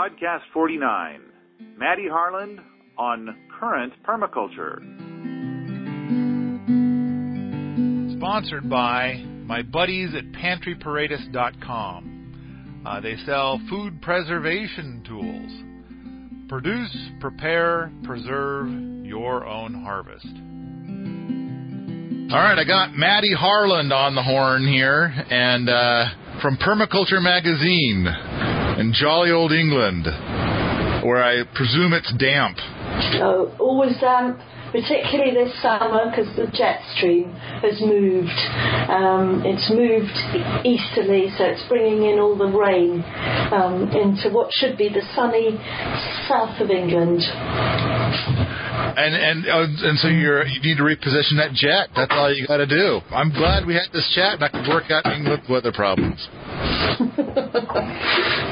Podcast 49. Maddy Harland on current permaculture. Sponsored by my buddies at pantryparadise.com. Uh, they sell food preservation tools. Produce, prepare, preserve your own harvest. All right, I got Maddy Harland on the horn here, and uh, from Permaculture Magazine in jolly old England, where I presume it's damp. Oh, always damp, particularly this summer because the jet stream has moved. Um, it's moved easterly, so it's bringing in all the rain um, into what should be the sunny south of England. And and uh, and so you're you need to reposition that jet. That's all you got to do. I'm glad we had this chat and I could work out England weather problems.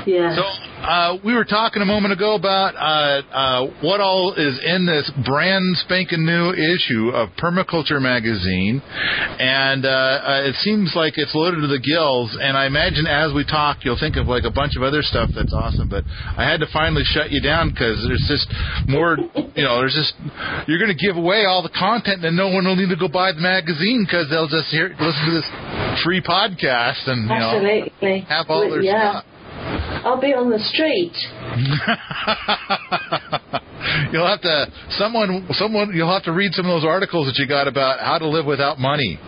yeah. So uh, we were talking a moment ago about uh, uh, what all is in this brand spanking new issue of Permaculture magazine, and uh, uh, it seems like it's loaded to the gills. And I imagine as we talk, you'll think of like a bunch of other stuff that's awesome. But I had to finally shut you down because there's just more. You know, there's just you're going to give away all the content, and no one will need to go buy the magazine because they'll just hear listen to this free podcast and you know have all their yeah. stuff. I'll be on the street. you'll have to someone someone you'll have to read some of those articles that you got about how to live without money.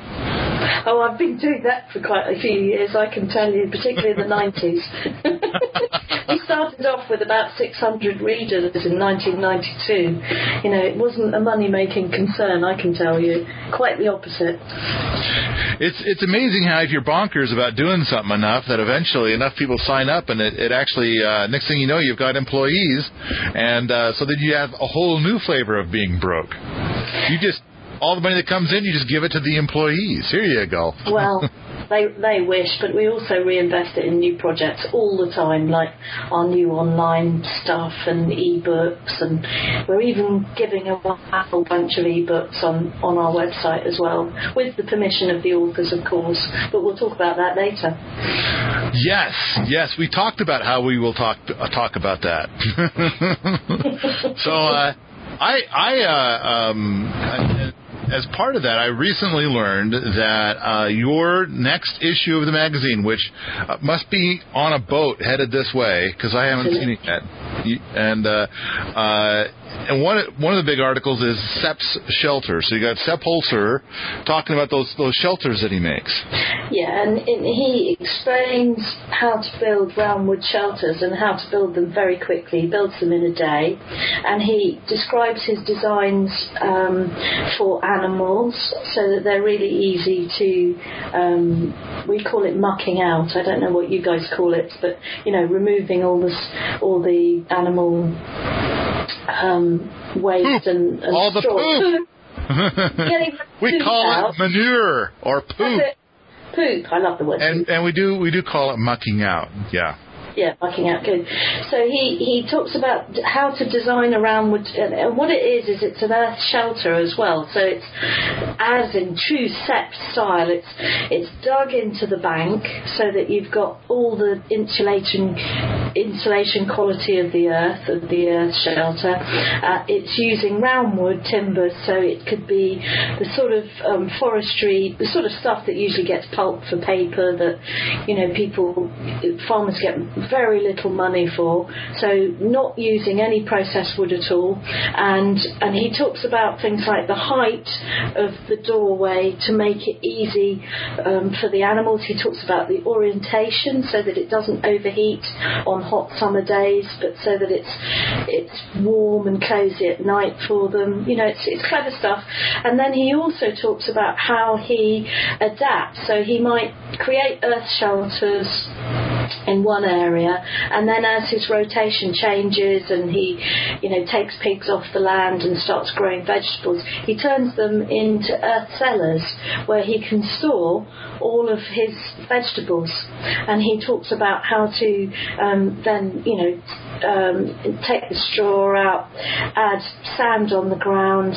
Oh, I've been doing that for quite a few years, I can tell you, particularly in the 90s. we started off with about 600 readers in 1992. You know, it wasn't a money making concern, I can tell you. Quite the opposite. It's it's amazing how if you're bonkers about doing something enough that eventually enough people sign up and it, it actually uh, next thing you know you've got employees and uh, so then you have a whole new flavor of being broke. You just all the money that comes in, you just give it to the employees. Here you go. Well, they they wish, but we also reinvest it in new projects all the time, like our new online stuff and e-books, and we're even giving a whole bunch of e-books on on our website as well, with the permission of the authors, of course. But we'll talk about that later. Yes, yes, we talked about how we will talk uh, talk about that. so. Uh, I, I, uh, um, as part of that, I recently learned that uh, your next issue of the magazine, which uh, must be on a boat headed this way, because I haven't seen it yet, and uh, uh, and one one of the big articles is Sepp's shelter. So you got Sepp Holzer talking about those those shelters that he makes. Yeah, and he explains how to build roundwood shelters and how to build them very quickly. He builds them in a day, and he describes his designs um, for animals so that they're really easy to. Um, we call it mucking out. I don't know what you guys call it, but you know, removing all this all the animal um, waste and, and all the straw. we call out. it manure or poop. Poop. I love the word. And and we do we do call it mucking out. Yeah yeah, mucking out good. So he, he talks about how to design around wood, and what it is is it's an earth shelter as well. So it's as in true Sepp style. It's it's dug into the bank so that you've got all the insulation insulation quality of the earth of the earth shelter. Uh, it's using roundwood timber, so it could be the sort of um, forestry, the sort of stuff that usually gets pulp for paper that you know people farmers get very little money for, so not using any processed wood at all. And and he talks about things like the height of the doorway to make it easy um, for the animals. He talks about the orientation so that it doesn't overheat on hot summer days, but so that it's it's warm and cozy at night for them. You know, it's it's clever stuff. And then he also talks about how he adapts. So he might create earth shelters in one area and then as his rotation changes and he you know takes pigs off the land and starts growing vegetables he turns them into earth cellars where he can store all of his vegetables. And he talks about how to um, then you know um, take the straw out add sand on the ground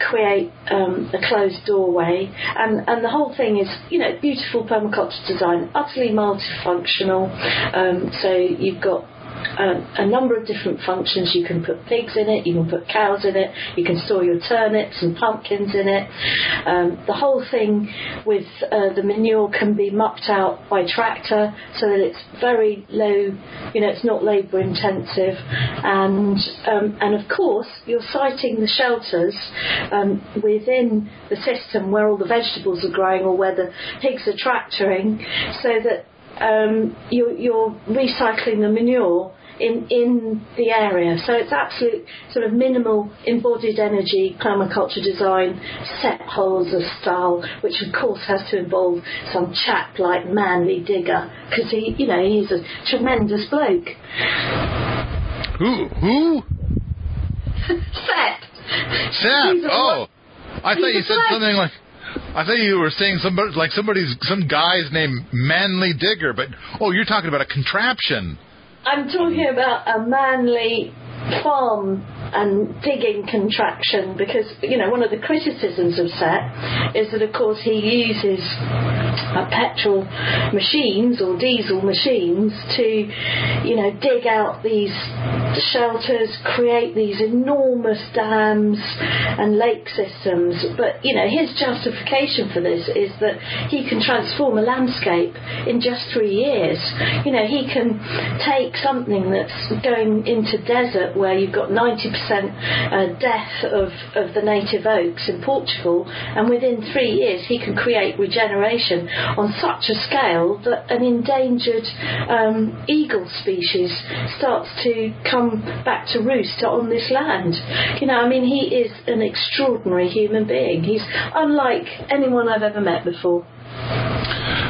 create um, a closed doorway. And, and the whole thing is you know beautiful permaculture design utterly multifunctional um, so you've got a, a, number of different functions. You can put pigs in it, you can put cows in it, you can store your turnips and pumpkins in it. Um, the whole thing with uh, the manure can be mucked out by tractor so that it's very low, you know, it's not labour intensive. And, um, and of course, you're siting the shelters um, within the system where all the vegetables are growing or where the pigs are tractoring so that um, you're, you're recycling the manure in, in the area. So it's absolute sort of minimal embodied energy permaculture design, Sepp Holzer style, which of course has to involve some chap like Manly Digger, because he, you know, he's a tremendous bloke. Who? Who? Sepp. Sepp. Oh, I thought you said something like I thought you were saying somebody like somebody's some guy's name Manly Digger, but oh, you're talking about a contraption. I'm talking about a manly farm and digging contraction because you know one of the criticisms of Sepp is that of course he uses uh, petrol machines or diesel machines to you know dig out these shelters create these enormous dams and lake systems. But you know his justification for this is that he can transform a landscape in just three years. You know he can take something that's going into desert where you've got 90% uh, death of, of the native oaks in Portugal, and within three years he can create regeneration on such a scale that an endangered um, eagle species starts to come back to roost on this land. You know, I mean, he is an extraordinary human being. He's unlike anyone I've ever met before.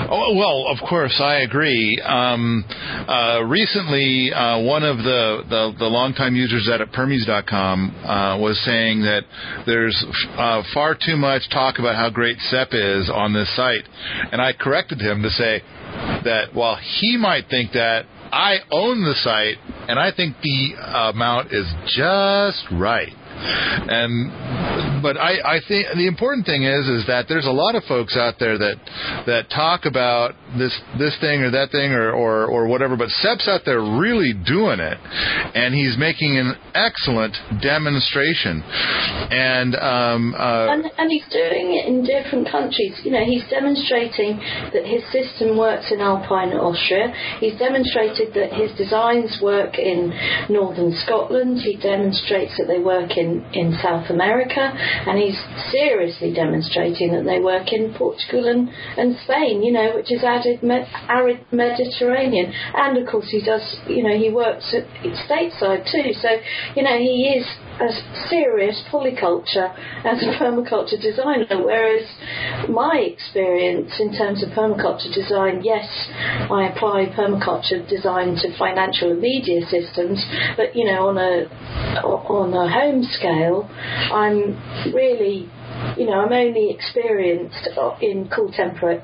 Oh, well, of course, I agree. Um, uh, recently, uh, one of the, the, the longtime users at Permies.com uh, was saying that there's uh, far too much talk about how great Sepp is on this site, and I corrected him to say that while he might think that, I own the site, and I think the amount is just right. And but I, I think the important thing is is that there's a lot of folks out there that that talk about this this thing or that thing or or, or whatever, but Sepp's out there really doing it, and he's making an excellent demonstration. And um, uh, and, and he's doing it in different countries. You know, he's demonstrating that his system works in Alpine Austria. He's demonstrated that his designs work in northern Scotland. He demonstrates that they work in in, in South America, and he's seriously demonstrating that they work in Portugal and, and Spain, you know, which is arid, arid Mediterranean. And of course, he does, you know, he works at stateside too. So, you know, he is a serious polyculture as a permaculture designer, whereas my experience in terms of permaculture design, yes, I apply permaculture design to financial and media systems, but you know, on a on a home scale, I'm really you know, I'm only experienced in cool temperate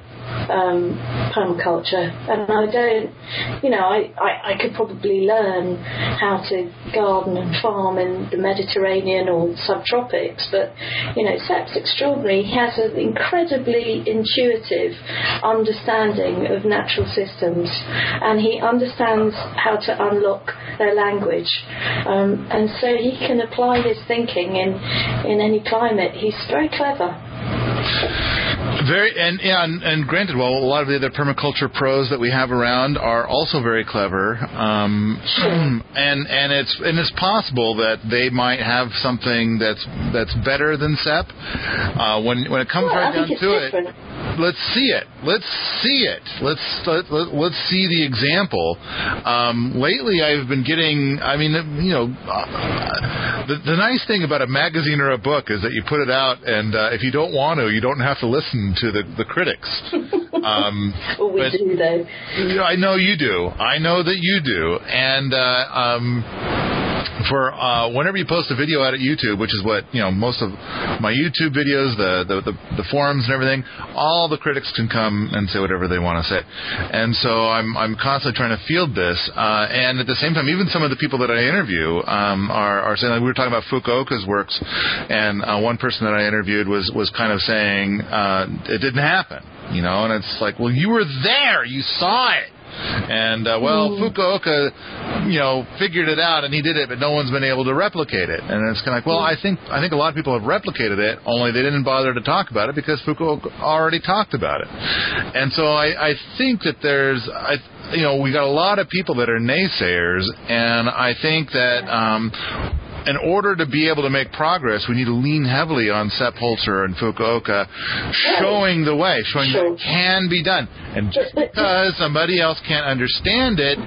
um, permaculture, and I don't, you know, I, I, I could probably learn how to garden and farm in the Mediterranean or subtropics, but you know, Sepp's extraordinary. He has an incredibly intuitive understanding of natural systems, and he understands how to unlock their language, um, and so he can apply his thinking in in any climate. He's very clever. Very and and and granted, well, a lot of the other permaculture pros that we have around are also very clever, um, and and it's and it's possible that they might have something that's that's better than Sepp. Uh, when when it comes well, right down to different. it, let's see it. Let's see it. Let's let, let, let's see the example. Um, lately, I've been getting. I mean, you know, uh, the, the nice thing about a magazine or a book is that you put it out, and uh, if you don't want to, you don't have to listen to the the critics. Um, well, we but, do, though. I know you do. I know that you do, and. Uh, um, for uh, whenever you post a video out at YouTube, which is what you know most of my YouTube videos, the, the the, the forums and everything, all the critics can come and say whatever they want to say, and so I'm I'm constantly trying to field this, uh, and at the same time, even some of the people that I interview um, are are saying like we were talking about Fukuoka's works, and uh, one person that I interviewed was was kind of saying uh, it didn't happen, you know, and it's like well you were there, you saw it and uh, well, mm. Fukuoka you know, figured it out and he did it, but no one's been able to replicate it. And it's kind of like, well, I think I think a lot of people have replicated it, only they didn't bother to talk about it because Fukuoka already talked about it. And so I, I think that there's, I, you know, we got a lot of people that are naysayers, and I think that um, in order to be able to make progress, we need to lean heavily on Sepp Holzer and Fukuoka showing the way, showing Sure. that it can be done. And just because somebody else can't understand it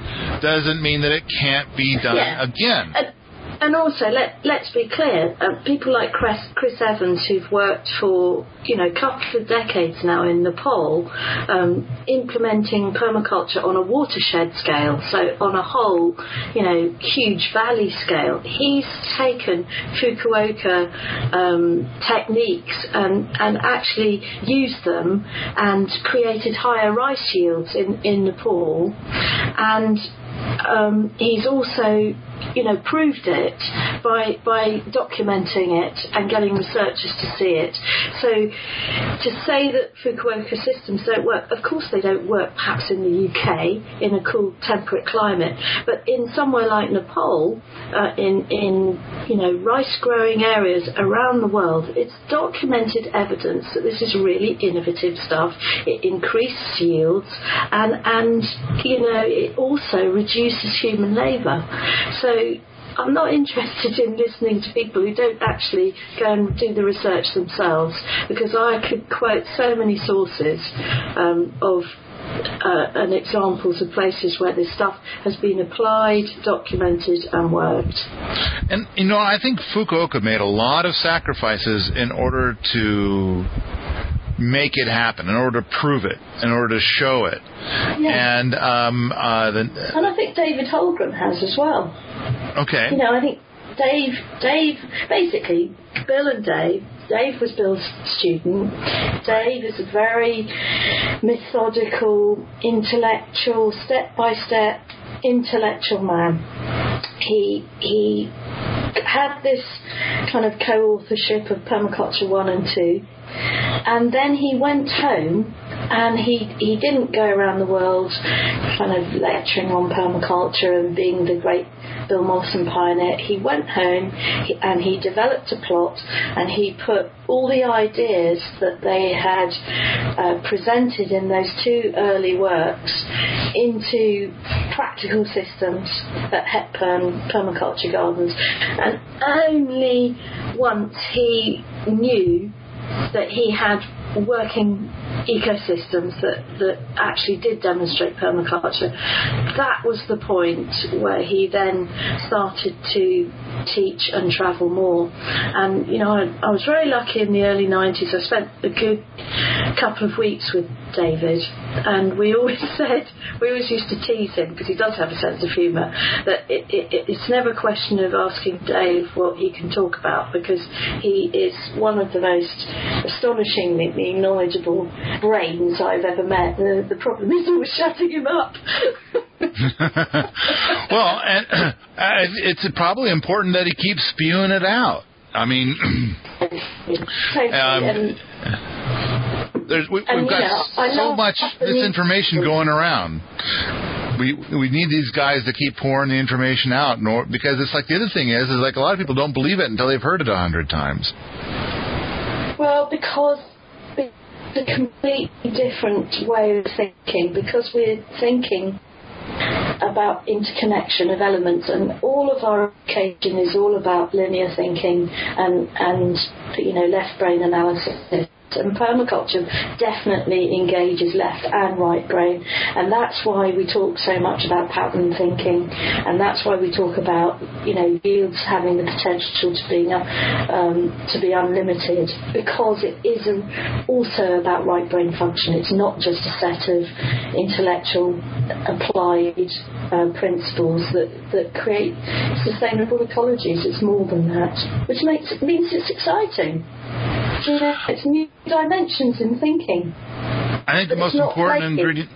doesn't mean that it can't be done Yeah. again. And, and also, let let's be clear. Uh, people like Chris, Chris Evans, who've worked for you know a couple of decades now in Nepal, um, implementing permaculture on a watershed scale, so on a whole, you know, huge valley scale. He's taken Fukuoka um, techniques and and actually used them and created higher rice yields in in Nepal, and um, he's also, you know, proved it by by documenting it and getting researchers to see it. So to say that Fukuoka systems don't work, of course they don't work. Perhaps in the UK in a cool temperate climate, but in somewhere like Nepal, uh, in in you know rice growing areas around the world, it's documented evidence that this is really innovative stuff. It increases yields and and you know it also reduces human labour. So I'm not interested in listening to people who don't actually go and do the research themselves because I could quote so many sources um, of uh, and examples of places where this stuff has been applied, documented, and worked. And you know, I think Fukuoka made a lot of sacrifices in order to make it happen, in order to prove it, in order to show it. Yeah. And um, uh, the, And I think David Holmgren has as well. okay, You know, I think Dave, Dave, basically, Bill and Dave. Dave was Bill's student. Dave is a very methodical, intellectual, step by step, intellectual man. He he had this kind of co-authorship of Permaculture One and Two, and then he went home and he he didn't go around the world kind of lecturing on permaculture and being the great Bill Mollison pioneer. He went home and he developed a plot and he put all the ideas that they had uh, presented in those two early works into practical systems at Hepburn Permaculture Gardens. And only once he knew that he had working ecosystems that, that actually did demonstrate permaculture. That was the point where he then started to teach and travel more. And, you know, I, I was very lucky in the early 90s. I spent a good couple of weeks with David, and we always said, we always used to tease him because he does have a sense of humour, that it, it, it's never a question of asking Dave what he can talk about because he is one of the most astonishingly knowledgeable brains I've ever met. The, the problem is always shutting him up. well, and uh, it's probably important that he keeps spewing it out. I mean, Totally. um, and there's, we, we've got know, so much misinformation going around. We we need these guys to keep pouring the information out, nor, because it's like the other thing is, is like a lot of people don't believe it until they've heard it a hundred times. Well, because a completely different way of thinking, because we're thinking about interconnection of elements, and all of our education is all about linear thinking and, and you know, left brain analysis. And permaculture definitely engages left and right brain, and that's why we talk so much about pattern thinking, and that's why we talk about you know yields having the potential to be um, to be unlimited because it is also about right brain function. It's not just a set of intellectual applied uh, principles that, that create sustainable ecologies. It's more than that, which makes it means it's exciting. It's new dimensions in thinking. I think the most important ingredient.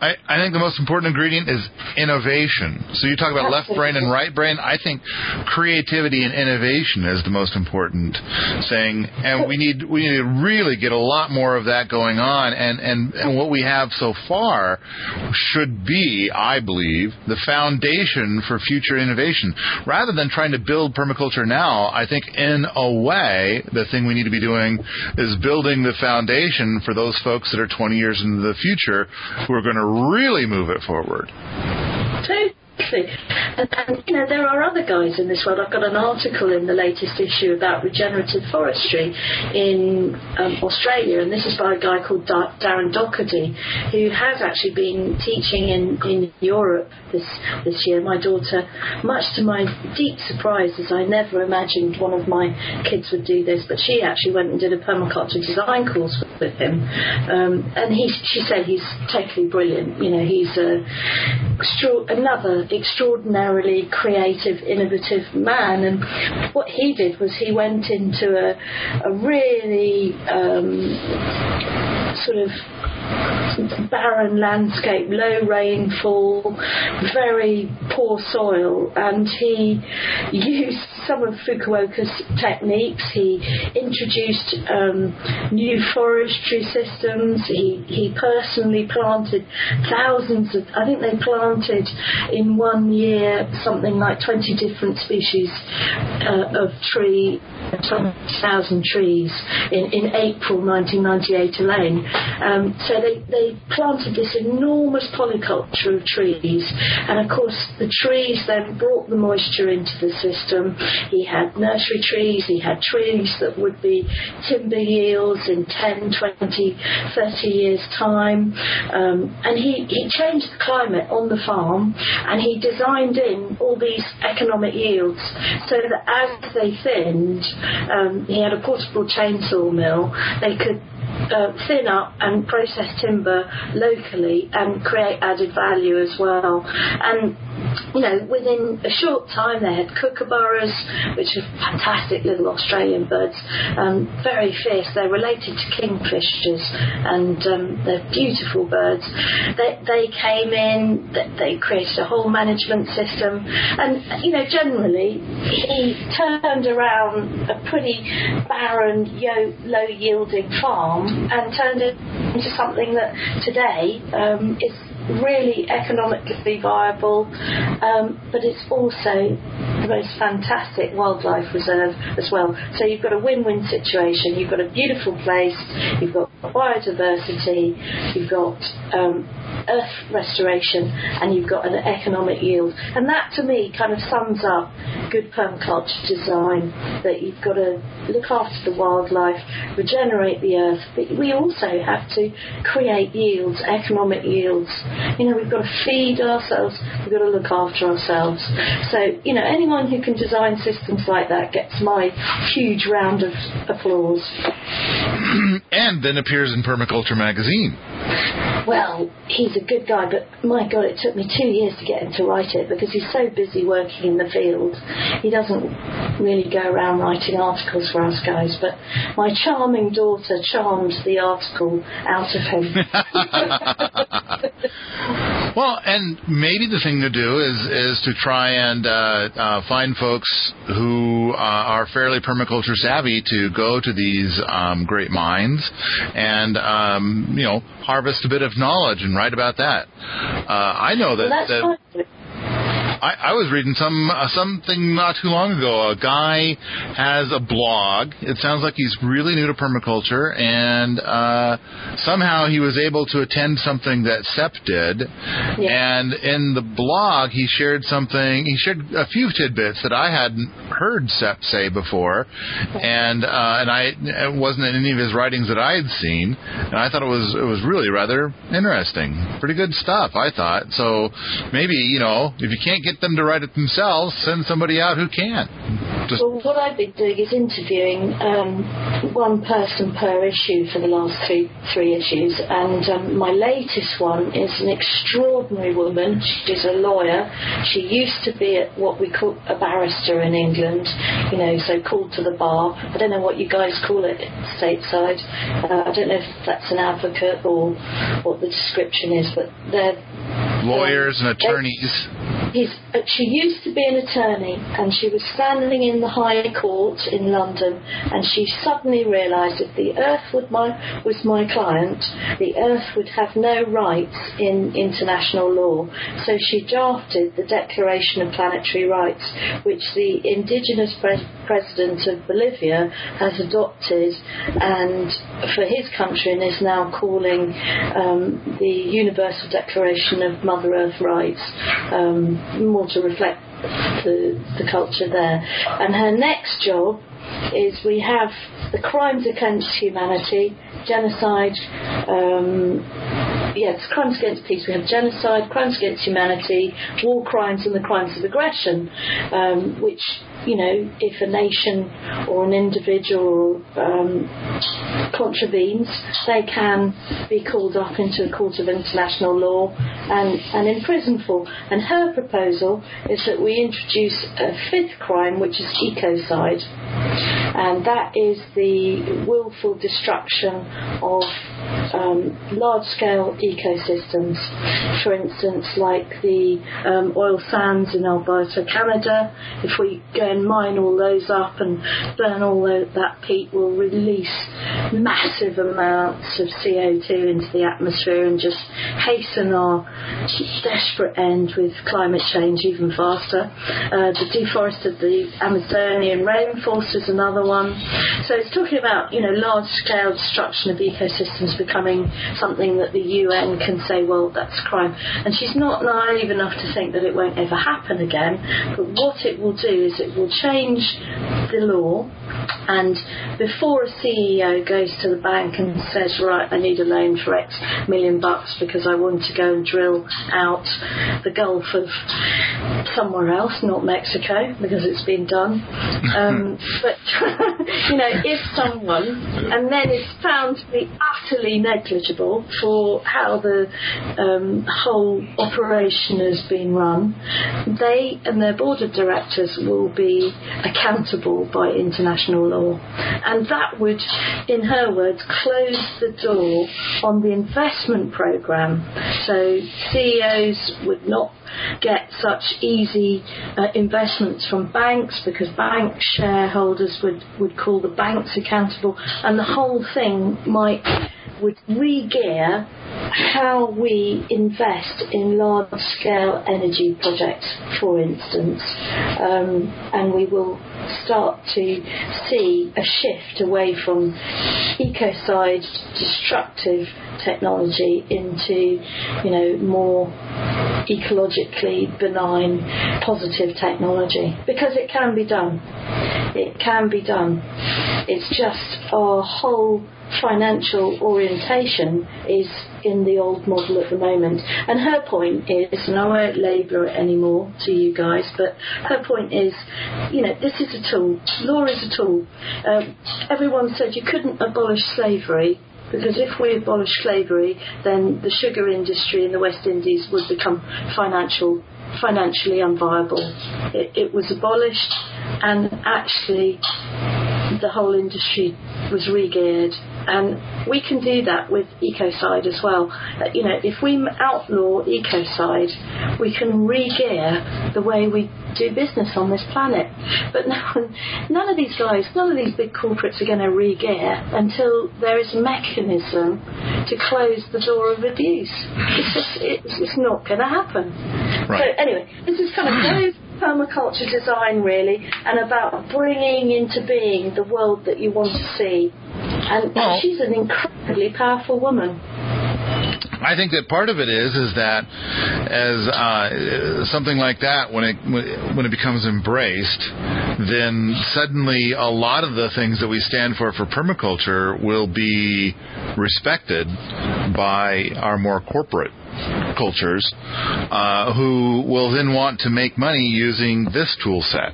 I, I think the most important ingredient is innovation. So you talk about left brain and right brain. I think creativity and innovation is the most important thing, and we need we need to really get a lot more of that going on. And and and what we have so far should be, I believe, the foundation for future innovation. Rather than trying to build permaculture now, I think in a way the thing we need to be doing is building the foundation for those folks that are 20 years into the future who are going to really move it forward. And, and, you know, there are other guys in this world. I've got an article in the latest issue about regenerative forestry in um, Australia, and this is by a guy called da- Darren Docherty, who has actually been teaching in, in Europe this this year. My daughter, much to my deep surprise, as I never imagined one of my kids would do this, but she actually went and did a permaculture design course with, him, um, and he she said he's totally brilliant. You know, he's a another extraordinarily creative, innovative man. And what he did was he went into a, a really um, sort of barren landscape, low rainfall, very poor soil, and he used some of Fukuoka's techniques. He introduced um, new forestry systems. He, he personally planted thousands of, I think they planted in one year something like 20 different species uh, of tree, 20,000 trees in, in April 1998 alone. Um, so they, they planted this enormous polyculture of trees, and of course, the trees then brought the moisture into the system. He had nursery trees, he had trees that would be timber yields in 10, 20, 30 years' time, um, and he, he changed the climate on the farm and he designed in all these economic yields so that as they thinned, um, he had a portable chainsaw mill, they could uh, thin up and process timber locally and create added value as well. And you know, within a short time, they had kookaburras, which are fantastic little Australian birds, um, very fierce. They're related to kingfishers, and um, they're beautiful birds. They, they came in, they created a whole management system, and you know, generally, he turned around a pretty barren, low yielding farm and turned it into something that today um, is really economically viable, um, but it's also the most fantastic wildlife reserve as well. So you've got a win-win situation. You've got a beautiful place. You've got biodiversity. You've got um, earth restoration, and you've got an economic yield. And that, to me, kind of sums up good permaculture design. That you've got to look after the wildlife, regenerate the earth, but we also have to create yields, economic yields, you know, we've got to feed ourselves, we've got to look after ourselves. So, you know, anyone who can design systems like that gets my huge round of applause. and then appears in Permaculture magazine. Well, he's a good guy, but my God, it took me two years to get him to write it because he's so busy working in the field. He doesn't really go around writing articles for us guys, but my charming daughter charmed the article out of him. well, and maybe the thing to do is is to try and uh, uh, find folks who uh, are fairly permaculture savvy to go to these um, great minds and um, you know harvest a bit of knowledge and write about that. Uh, I know that. Well, that I, I was reading some uh, something not too long ago. A guy has a blog. It sounds like he's really new to permaculture, and uh, somehow he was able to attend something that Sepp did. Yeah. And in the blog, he shared something. He shared a few tidbits that I hadn't heard Sepp say before, and uh, and I it wasn't in any of his writings that I had seen. And I thought it was it was really rather interesting. Pretty good stuff, I thought. So maybe you know if you can't get get them to write it themselves, send somebody out who can. Just well, what I've been doing is interviewing um, one person per issue for the last three three issues, and um, my latest one is an extraordinary woman. She's a lawyer. She used to be at what we call a barrister in England, you know, so called to the bar. I don't know what you guys call it stateside. Uh, I don't know if that's an advocate or what the description is, but they're lawyers and attorneys. He's, uh, she used to be an attorney and she was standing in the High Court in London and she suddenly realised if the Earth my, was my client, the Earth would have no rights in international law. So she drafted the Declaration of Planetary Rights, which the indigenous pre- president of Bolivia has adopted and for his country and is now calling um, the Universal Declaration of Mother Earth Rights. Um, more to reflect the, the culture there. And her next job is we have the crimes against humanity, genocide, um, yes, crimes against peace. We have genocide, crimes against humanity, war crimes, and the crimes of aggression, um, which you know, if a nation or an individual um, contravenes, they can be called up into a court of international law and, and imprisoned for. And her proposal is that we introduce a fifth crime, which is ecocide, and that is the willful destruction of um, large scale ecosystems. For instance, like the um, oil sands in Alberta, Canada, if we go and mine all those up and burn all that peat, we'll release massive amounts of CO2 into the atmosphere and just hasten our desperate end with climate change even faster. Uh, the of the Amazonian rainforest is another one. So it's talking about you know large scale destruction of ecosystems becoming something that the UN can say, well, that's crime. And she's not naive enough to think that it won't ever happen again. But what it will do is it will change the law. And before a CEO goes to the bank and says, right, I need a loan for X million bucks because I want to go and drill out the Gulf of somewhere else, not Mexico, because it's been done. Um, but, you know, if someone, and then it's found to be utterly negligible for how the um, whole operation has been run, they and their board of directors will be accountable by international law. And that would, in her words, close the door on the investment program. So CEOs would not get such easy uh, investments from banks because bank shareholders would, would call the banks accountable and the whole thing might would re-gear how we invest in large scale energy projects, for instance, um, and we will start to see a shift away from ecocide destructive technology into, you know, more ecologically benign, positive technology because it can be done. It can be done. It's just our whole financial orientation is in the old model at the moment. And her point is, and I won't labour it anymore to you guys, but her point is, you know, this is a tool. Law is a tool. Um, everyone said you couldn't abolish slavery because if we abolish slavery, then the sugar industry in the West Indies would become financial, financially unviable. It, it was abolished, and actually, the whole industry was regeared. And we can do that with ecocide as well. Uh, you know, if we outlaw ecocide, we can re-gear the way we do business on this planet. But no none of these guys, none of these big corporates are going to re-gear until there is a mechanism to close the door of abuse. It's just, it's, it's not going to happen. Right. So anyway, this is kind of permaculture design really and about bringing into being the world that you want to see. And, Well- she's an incredibly powerful woman. I think that part of it is is that as uh, something like that when it when it becomes embraced, then suddenly a lot of the things that we stand for for permaculture will be respected by our more corporate cultures, uh, who will then want to make money using this tool set.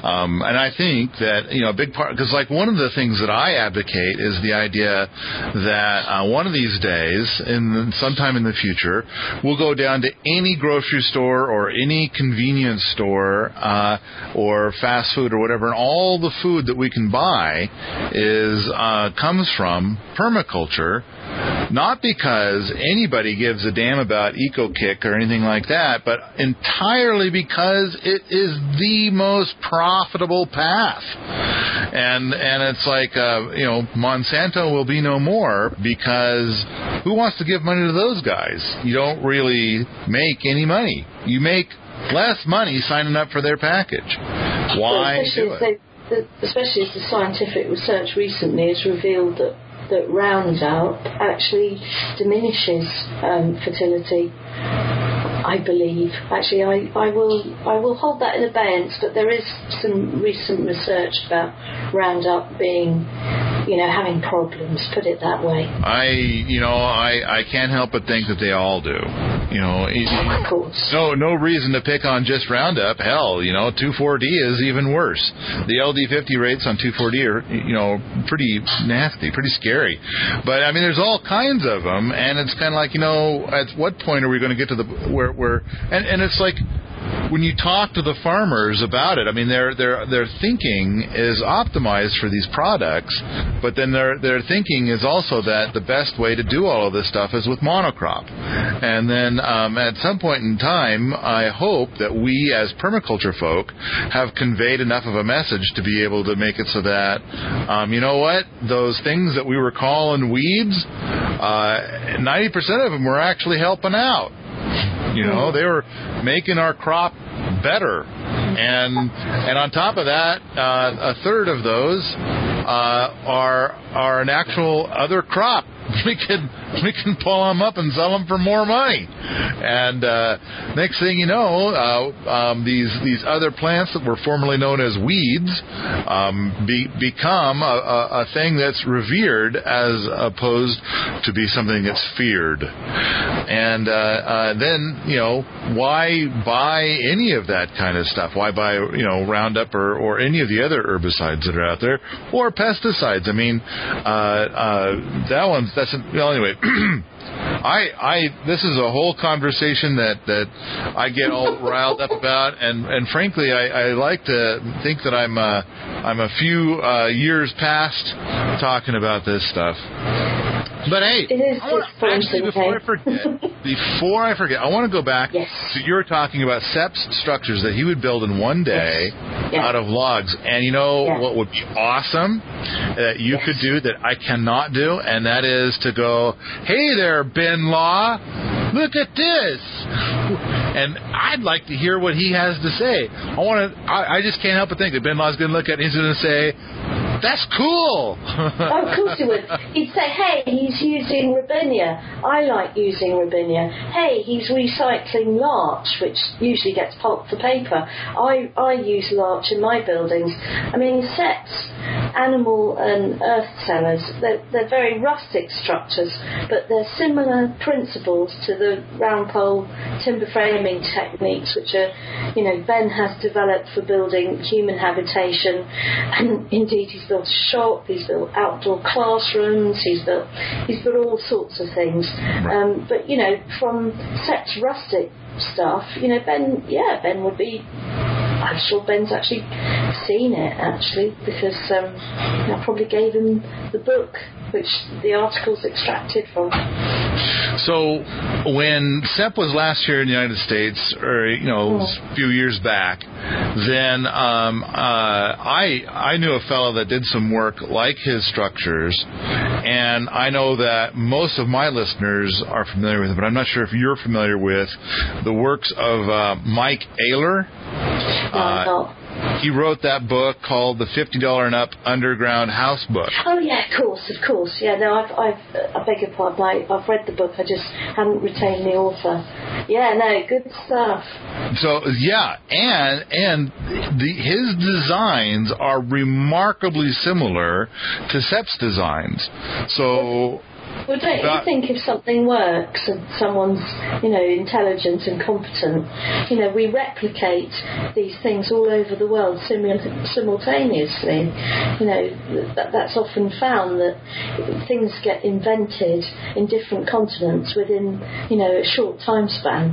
Um, and I think that you know a big part because like one of the things that I advocate is the idea that uh, one of these days, in sometime in the future, we'll go down to any grocery store or any convenience store uh, or fast food or whatever, and all the food that we can buy is uh, comes from permaculture not because anybody gives a damn about EcoKick or anything like that, but entirely because it is the most profitable path. And and it's like uh, you know Monsanto will be no more because who wants to give money to those guys? You don't really make any money. You make less money signing up for their package. Why do it? especially as the scientific research recently has revealed that that Roundup actually diminishes um, fertility. I believe. Actually, I, I will I will hold that in abeyance. But there is some recent research about Roundup being, you know, having problems. Put it that way. I you know I I can't help but think that they all do. You know. No no reason to pick on just Roundup. Hell, you know, 2,4-D is even worse. The LD50 rates on 2,4-D are you know pretty nasty, pretty scary. But I mean, there's all kinds of them, and it's kind of like you know, at what point are we going to get to the where where and and it's like when you talk to the farmers about it, I mean their their their thinking is optimized for these products, but then their their thinking is also that the best way to do all of this stuff is with monocrop. And then um, at some point in time, I hope that we as permaculture folk have conveyed enough of a message to be able to make it so that um, you know what those things that we were calling weeds, uh, ninety uh, percent of them were actually helping out. You know, they were making our crop better, and and on top of that, uh, a third of those are are an actual other crop we can we can pull them up and sell them for more money. And uh, next thing you know, uh, um, these these other plants that were formerly known as weeds um, be, become a, a, a, thing that's revered as opposed to be something that's feared. And uh, uh, then you know why buy any of that kind of stuff? Why buy you know Roundup or or any of the other herbicides that are out there or pesticides? I mean, uh, uh, that one's that's well anyway. I I this is a whole conversation that that I get all riled up about, and and frankly, I, I like to think that I'm uh, I'm a few uh, years past talking about this stuff. But hey, I wanna, actually before I forget, before I forget, I want to go back yes. to you were talking about Sepp's structures that he would build in one day yes. Yes. out of logs, and you know what would be awesome that you could do that I cannot do, and that is to go, hey there, Ben Law, look at this. And I'd like to hear what he has to say. I want to. I, I just can't help but think that Ben Law's going to look at it and he's going to say, that's cool. oh, of course he would. He'd say, hey, he's using Robinia. I like using Robinia. Hey, he's recycling larch, which usually gets pulp for paper. I, I use larch in my buildings. I mean, sets, animal and earth cellars, they're, they're very rustic structures, but they're similar principles to the round pole timber framing techniques, which are, you know, Ben has developed for building human habitation. And indeed, he's built a shop, he's built outdoor classrooms, he's built he's built all sorts of things. Um, but you know, from Sepp's rustic stuff, you know, Ben, yeah, Ben would be I'm sure Ben's actually seen it actually because um, I probably gave him the book which the article's extracted from. So when Sepp was last here in the United States, or you know, a few years back, then um, uh, I I knew a fellow that did some work like his structures, and I know that most of my listeners are familiar with it, but I'm not sure if you're familiar with the works of uh, Mike Oehler. Uh, he wrote that book called the Fifty Dollar and Up Underground House Book. Oh yeah, of course, of course. Yeah, no, I've, I've I beg your pardon. I, I've read the book. I just haven't retained the author. Yeah, no, good stuff. So yeah, and and the, his designs are remarkably similar to Sepp's designs. So Well, don't you think if something works and someone's, you know, intelligent and competent, you know, we replicate these things all over the world simul- simultaneously. You know, that, that's often found that things get invented in different continents within, you know, a short time span,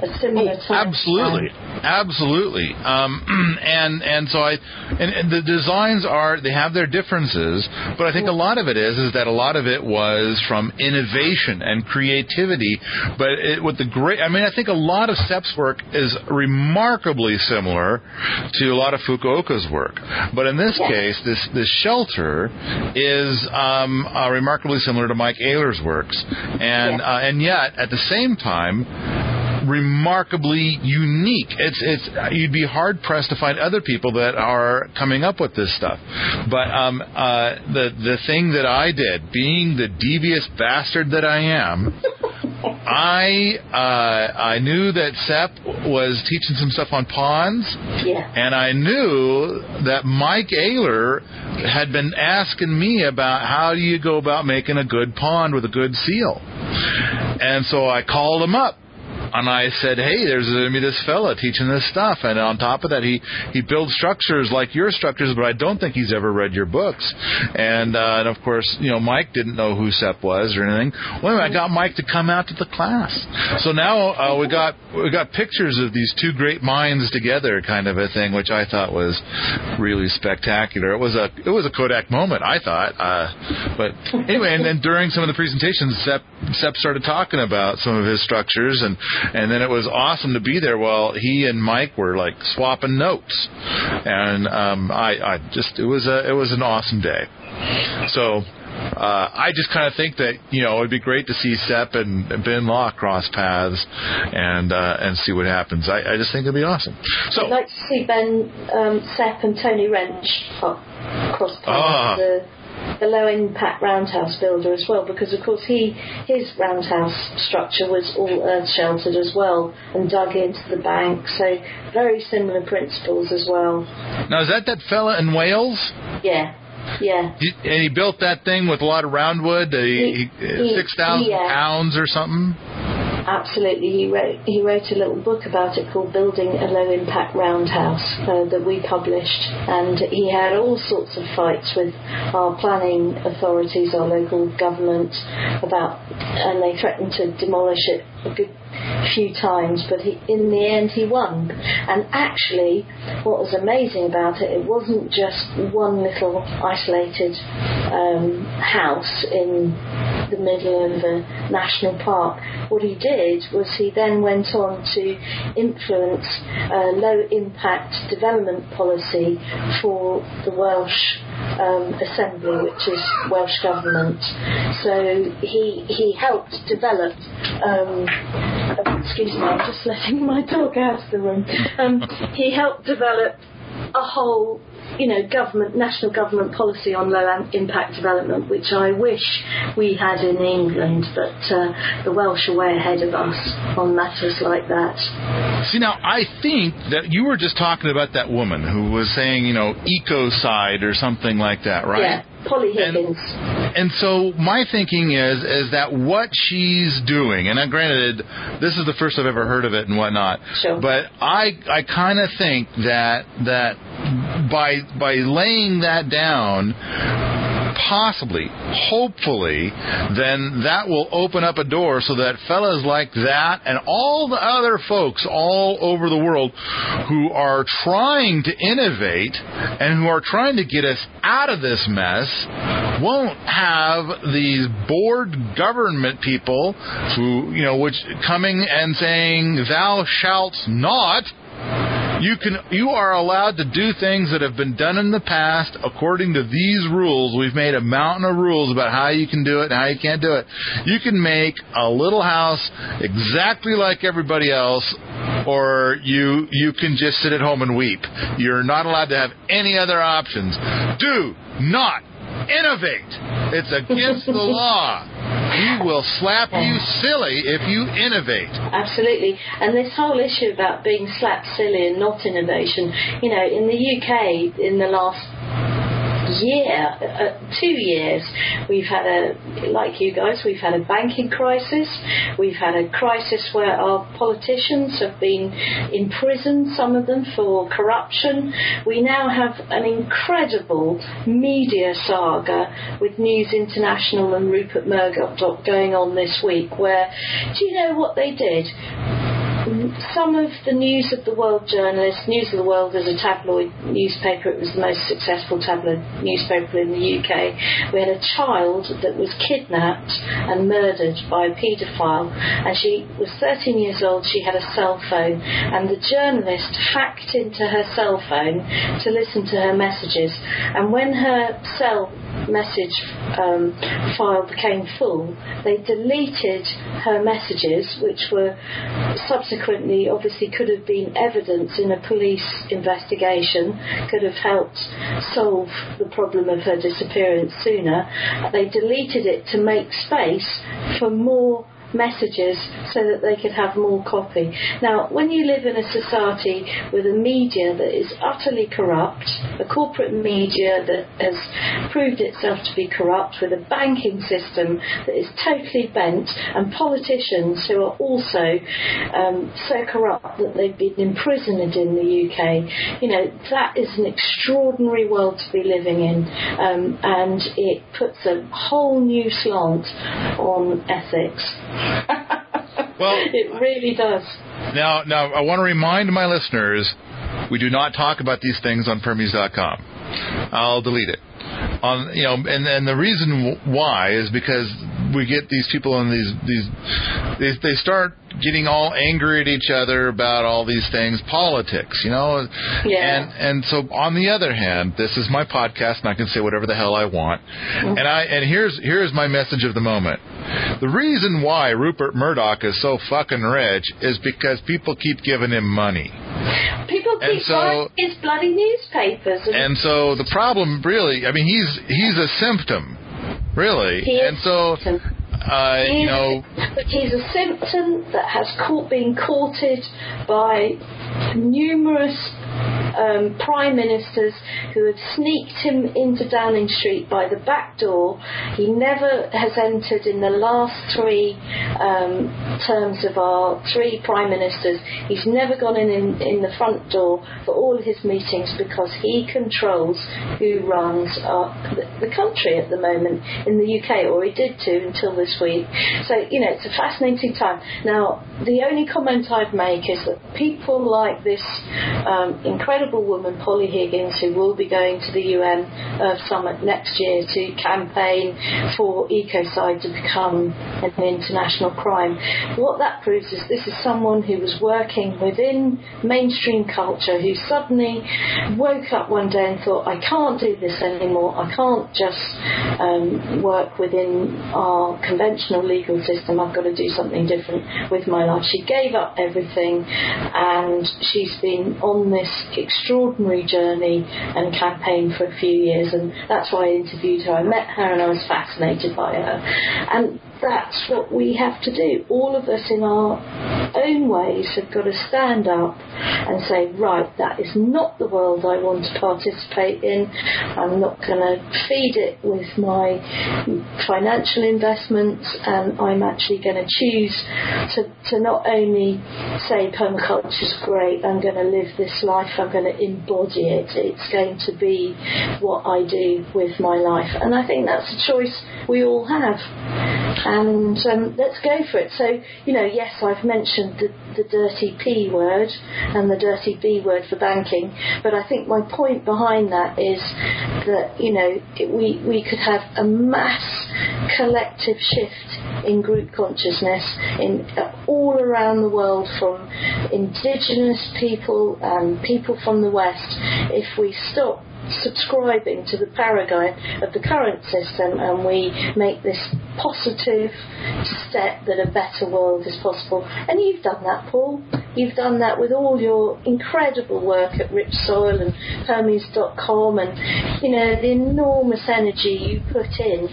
a similar oh, time. Absolutely, span. absolutely. Um, and and so I, and, and the designs are they have their differences, but I think a lot of it is is that a lot of it was from innovation and creativity. But it, with the great, I mean, I think a lot of Sepp's work is remarkably similar to a lot of Fukuoka's work. But in this case, this this shelter is um, uh, remarkably similar to Mike Oehler's works, and uh, and yet at the same time remarkably unique. It's it's you'd be hard pressed to find other people that are coming up with this stuff. But um, uh, the the thing that I did, being the devious bastard that I am. I uh, I knew that Sepp was teaching some stuff on ponds, yeah. and I knew that Mike Oehler had been asking me about how do you go about making a good pond with a good seal, and so I called him up and I said, "Hey, there's this fella teaching this stuff." And on top of that, he he builds structures like your structures, but I don't think he's ever read your books. And uh, and of course, you know, Mike didn't know who Sepp was or anything. Well, anyway, I got Mike to come out to the class. So now uh, we got we got pictures of these two great minds together, kind of a thing, which I thought was really spectacular. It was a it was a Kodak moment, I thought. Uh, but anyway, and then during some of the presentations, Sepp Sepp started talking about some of his structures and and then it was awesome to be there while he and Mike were like swapping notes, and um, I, I just it was a it was an awesome day. So uh, I just kind of think that you know it'd be great to see Sepp and Ben Law cross paths and uh, and see what happens. I, I just think it'd be awesome. So I'd like to see Ben um, Sepp and Tony Wrench cross paths. Ah. The, the low impact roundhouse builder as well because of course he his roundhouse structure was all earth sheltered as well and dug into the bank so very similar principles as well. Now is that that fella in Wales? Yeah yeah. And he built that thing with a lot of roundwood uh, he, he, six thousand yeah. pounds or something absolutely. He wrote he wrote a little book about it called Building a Low Impact Roundhouse uh, that we published, and he had all sorts of fights with our planning authorities, our local government about, and they threatened to demolish it a good few times, but he, in the end he won. And actually, what was amazing about it, it wasn't just one little isolated um, house in the middle of a national park. What he did was he then went on to influence a low impact development policy for the Welsh um, Assembly, which is Welsh government. So he he helped develop. Um, excuse me, I'm just letting my dog out of the room. Um, he helped develop a whole you know, government, national government policy on low impact development, which I wish we had in England, but uh, the Welsh are way ahead of us on matters like that. See, now I think that you were just talking about that woman who was saying, you know, ecocide or something like that, right? Yeah. Polly Higgins. And, and, so my thinking is is that what she's doing, and uh, granted, this is the first I've ever heard of it and whatnot. Sure. But I I kind of think that that by by laying that down possibly, hopefully, then that will open up a door so that fellas like that and all the other folks all over the world who are trying to innovate and who are trying to get us out of this mess won't have these bored government people who, you know, which coming and saying, thou shalt not you can you are allowed to do things that have been done in the past according to these rules. We've made a mountain of rules about how you can do it and how you can't do it. You can make a little house exactly like everybody else or you you can just sit at home and weep. You're not allowed to have any other options. Do not innovate. It's against the law. We will slap you silly if you innovate. Absolutely. And this whole issue about being slapped silly and not innovation, you know, in the UK in the last year, uh, two years, we've had a, like you guys, we've had a banking crisis. We've had a crisis where our politicians have been imprisoned, some of them for corruption. We now have an incredible media saga with News International and Rupert Murdoch going on this week. Where, do you know what they did? Some of the News of the World journalists, News of the World is a tabloid newspaper, it was the most successful tabloid newspaper in the UK. We had a child that was kidnapped and murdered by a paedophile, and she was 13 years old, she had a cell phone, and the journalist hacked into her cell phone to listen to her messages. And when her cell message um, file became full, they deleted her messages, which were subsequently subsequently obviously could have been evidence in a police investigation, could have helped solve the problem of her disappearance sooner. They deleted it to make space for more messages so that they could have more copy. Now, when you live in a society with a media that is utterly corrupt, a corporate media that has proved itself to be corrupt, with a banking system that is totally bent, and politicians who are also um, so corrupt that they've been imprisoned in the UK, you know, that is an extraordinary world to be living in, um, and it puts a whole new slant on ethics. well, it really does. Now, now I want to remind my listeners, we do not talk about these things on Permies.com. I'll delete it. On you know, and and the reason why is because we get these people and these these they, they start getting all angry at each other about all these things, politics, you know. Yeah. And and so on the other hand, this is my podcast, and I can say whatever the hell I want. Mm-hmm. And I and here's here's my message of the moment. The reason why Rupert Murdoch is so fucking rich is because people keep giving him money. People keep so, buying his bloody newspapers. And, and so the problem, really, I mean, he's he's a symptom, really. He and so uh, you know, but he's a symptom that has caught, been courted by numerous um, prime ministers who have sneaked him into Downing Street by the back door. He never has entered in the last three um, terms of our three prime ministers. He's never gone in, in, in the front door for all his meetings because he controls who runs uh, the, the country at the moment in the UK, or he did to until this week. So, you know, it's a fascinating time. Now, the only comment I'd make is that people like this um, incredible woman, Polly Higgins, who will be going to the UN Earth Summit next year to campaign for ecocide to become an international crime. What that proves is this is someone who was working within mainstream culture who suddenly woke up one day and thought, I can't do this anymore. I can't just um, work within our conventional legal system. I've got to do something different with my life. She gave up everything and she's been on this extraordinary journey and campaign for a few years, and that's why I interviewed her. I met her and I was fascinated by her. And that's what we have to do. All of us in our own ways have got to stand up and say, right, that is not the world I want to participate in. I'm not going to feed it with my financial investments, and I'm actually going to choose to, to not only say permaculture is great, I'm going to live this life, I'm going to embody it. It's going to be what I do with my life. And I think that's a choice we all have and um, let's go for it. So, you know, yes, I've mentioned the, the dirty P word and the dirty B word for banking, but I think my point behind that is that, you know, it, we, we could have a mass collective shift in group consciousness in uh, all around the world from indigenous people and people from the West if we stop subscribing to the paradigm of the current system and we make this positive step that a better world is possible. And you've done that, Paul. You've done that with all your incredible work at Rich Soil and Permies.com and, you know, the enormous energy you put in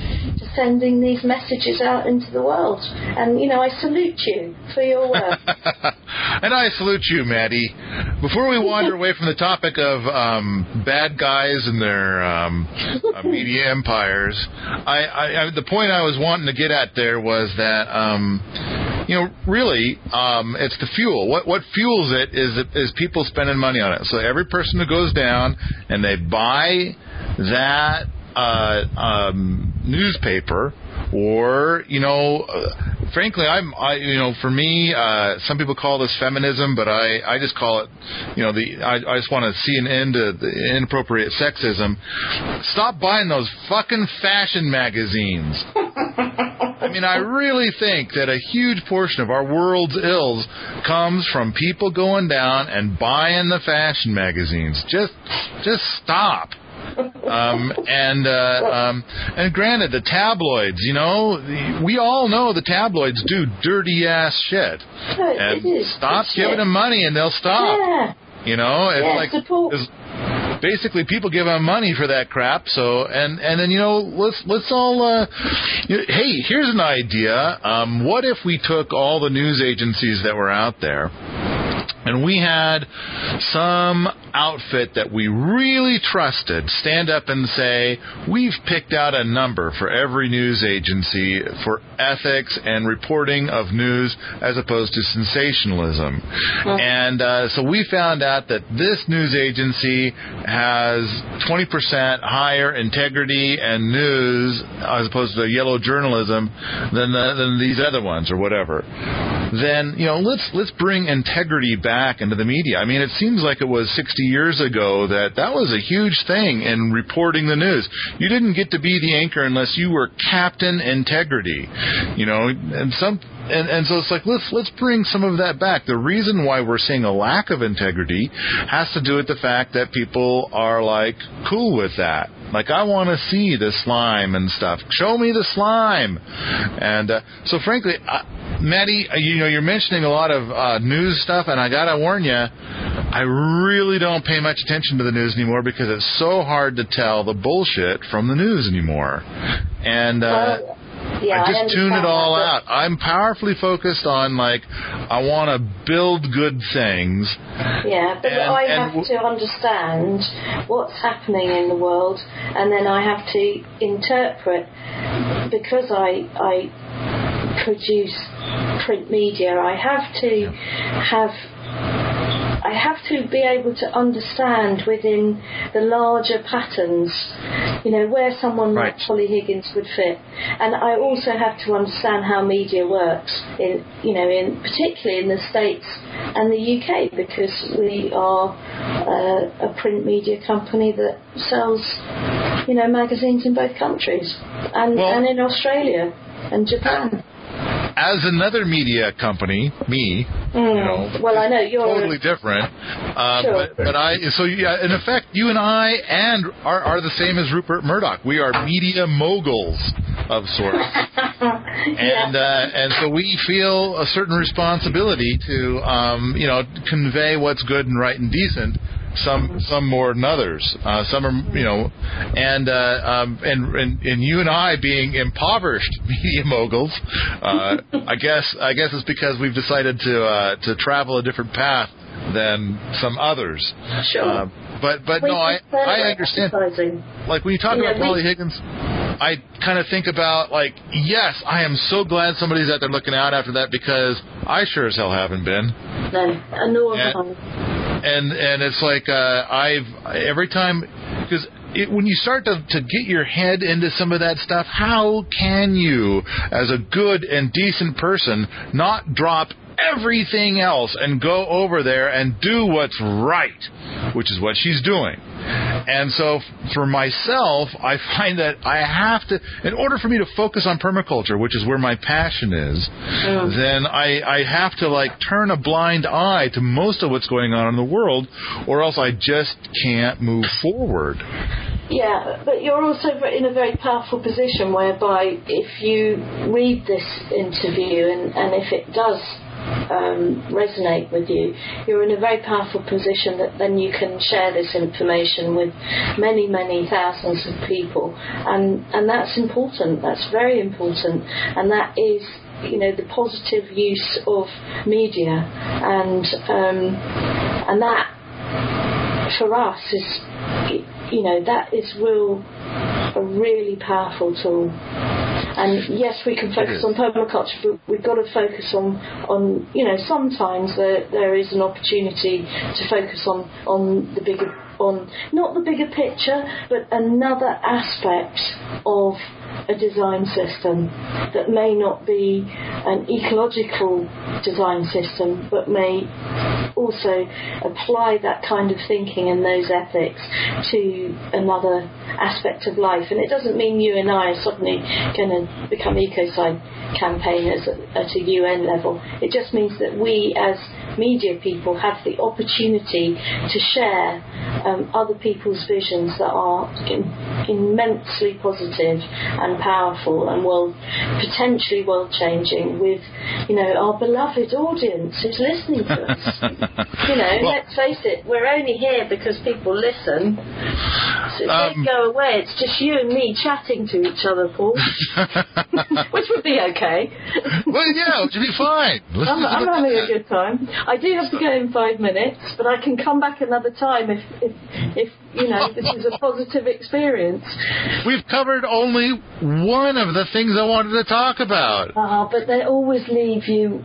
sending these messages out into the world. And, you know, I salute you for your work. and I salute you, Maddy. Before we wander away from the topic of um, bad guys and their um, uh, media empires, I, I, I, the point I was wanting to get at there was that, um, you know, really, um, it's the fuel. What what fuels it is is people spending money on it. So every person who goes down and they buy that uh, um, newspaper or you know uh, frankly i'm i you know for me uh some people call this feminism but i i just call it you know the i, I just want to see an end to the inappropriate sexism. Stop buying those fucking fashion magazines. I mean, I really think that a huge portion of our world's ills comes from people going down and buying the fashion magazines. Just, just stop um, and uh, um, and granted, the tabloids, you know, we all know the tabloids do dirty ass shit. and stop giving them money, and they'll stop. Yeah. You know, it's yeah, like support. it's, basically people give them money for that crap. So and and then you know let's let's all uh, you hey here's an idea. Um, what if we took all the news agencies that were out there and we had some outfit that we really trusted stand up and say, We've picked out a number for every news agency for ethics and reporting of news as opposed to sensationalism. And uh, so we found out that this news agency has 20% higher integrity and news as opposed to yellow journalism than, the, than these other ones or whatever. Then, you know, let's, let's bring integrity back into the media. I mean, it seems like it was 60 years ago that that was a huge thing in reporting the news. You didn't get to be the anchor unless you were Captain Integrity, you know, and some and, and so it's like let's let's bring some of that back. The reason why we're seeing a lack of integrity has to do with the fact that people are like cool with that. Like I want to see the slime and stuff. Show me the slime. And uh, so, frankly, uh, Maddy, uh, you know, you're mentioning a lot of uh, news stuff, and I gotta warn you, I really don't pay much attention to the news anymore because it's so hard to tell the bullshit from the news anymore. And uh, yeah, I just tune it all out. I'm powerfully focused on like I want to build good things. Yeah, but And- I and have w- to understand what's happening in the world, and then I have to interpret because I I produce print media. I have to have I have to be able to understand within the larger patterns, you know, where someone Right. like Holly Higgins would fit. And I also have to understand how media works in, you know, in particularly in the States and the UK because we are uh, a print media company that sells, you know, magazines in both countries and, Well- and in Australia and Japan. As another media company, me, Mm. you know, well, I know you're totally different. Uh, Sure. but, but I, so yeah, in effect, you and I and are, are the same as Rupert Murdoch. We are media moguls of sorts. and uh, and so we feel a certain responsibility to um, you know convey what's good and right and decent. Some some more than others. Uh, some are you know, and, uh, um, and and and you and I being impoverished media moguls. Uh, I guess I guess it's because we've decided to uh, to travel a different path than some others. Sure. Uh, but but We no, I I understand like when you talk about we- Polly Higgins, I kind of think about like, yes, I am so glad somebody's out there looking out after that because I sure as hell haven't been, No, nor have I. and and it's like uh, I've every time because. It, when you start to, to get your head into some of that stuff, how can you, as a good and decent person, not drop everything else and go over there and do what's right, which is what she's doing. And so for myself, I find that I have to, in order for me to focus on permaculture, which is where my passion is, mm. then I, I have to like turn a blind eye to most of what's going on in the world, or else I just can't move forward. Yeah, but you're also in a very powerful position whereby if you read this interview and, and if it does um, resonate with you, you're in a very powerful position that then you can share this information with many, many thousands of people, and and that's important. That's very important, and that is you know the positive use of media and um, and that for us is you know that is real a really powerful tool. And yes we can focus on permaculture but we've got to focus on on you know sometimes there there is an opportunity to focus on on the bigger on not the bigger picture but another aspect of a design system that may not be an ecological design system but may also apply that kind of thinking and those ethics to another aspect of life. And it doesn't mean you and I are suddenly going to become ecocide campaigners at, a UN level. It just means that we as media people have the opportunity to share um, other people's visions that are immensely positive and powerful and world potentially world changing with you know our beloved audience who's listening to us. You know well, let's face it we're only here because people listen. So if um, they go away. It's just you and me chatting to each other Paul. Which would be okay. Well yeah it would be fine. I'm, I'm having a good time. I do have to go in five minutes, but I can come back another time if, if, if you know, this is a positive experience. We've covered only one of the things I wanted to talk about. Ah, but they always leave you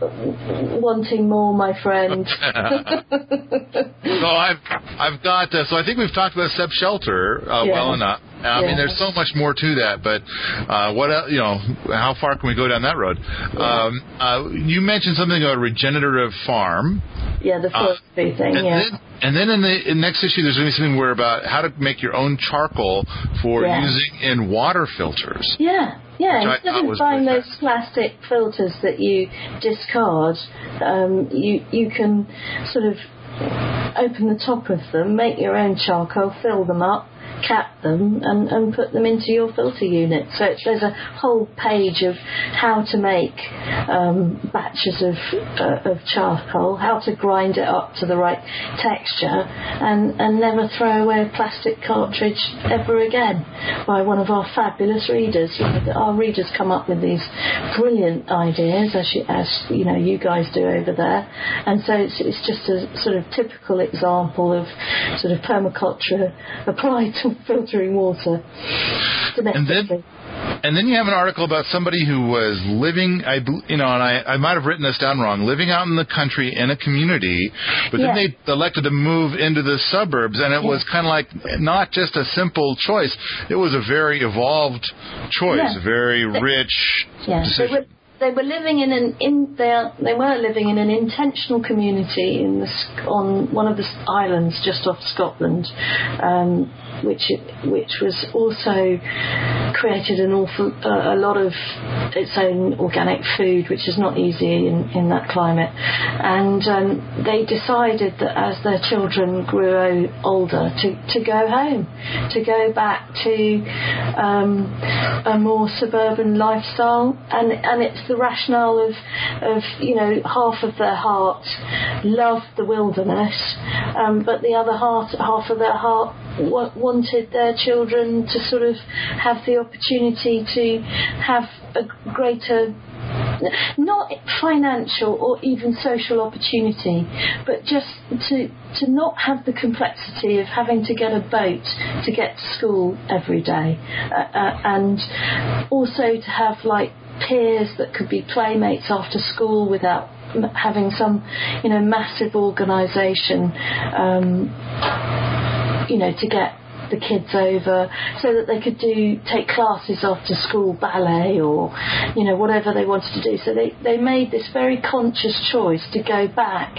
wanting more, my friend. so I've I've got uh, so I think we've talked about Sepp Shelter uh, yeah. well enough. I yeah. mean, there's so much more to that, but uh, what else, you know? How far can we go down that road? Yeah. Um, uh, you mentioned something about a regenerative farm. Yeah, the forestry uh, thing. And yeah. Then, and then in the in next issue, there's going to be something where about how to make your own charcoal for yeah. using in water filters. Yeah, yeah. Instead of buying those plastic filters that you discard, um, you you can sort of open the top of them, make your own charcoal, fill them up, cap them and, and put them into your filter unit. So there's a whole page of how to make um, batches of, uh, of charcoal, how to grind it up to the right texture, and, and never throw away a plastic cartridge ever again by one of our fabulous readers. You know, our readers come up with these brilliant ideas, as you, as you know you guys do over there, and so it's, it's just a sort of typical example of sort of permaculture applied to filtering water domestically. And then, and then you have an article about somebody who was living, I, you know, and I, I might have written this down wrong, living out in the country in a community, but yeah. then they elected to move into the suburbs, and it yeah. was kind of like not just a simple choice; it was a very evolved choice, yeah. very rich yeah. decision they were living in an in they are, they were living in an intentional community in the on one of the islands just off Scotland, um, which which was also created an awful uh, a lot of its own organic food, which is not easy in, in that climate. And um, they decided that as their children grew older, to to go home, to go back to um, a more suburban lifestyle, and and it's the rationale of, of you know, half of their heart loved the wilderness, um, but the other half, half of their heart wanted their children to sort of have the opportunity to have a greater not financial or even social opportunity, but just to to not have the complexity of having to get a boat to get to school every day, uh, uh, and also to have like peers that could be playmates after school without having some, you know, massive organisation, um, you know, to get the kids over so that they could do take classes after school ballet or you know whatever they wanted to do so they they made this very conscious choice to go back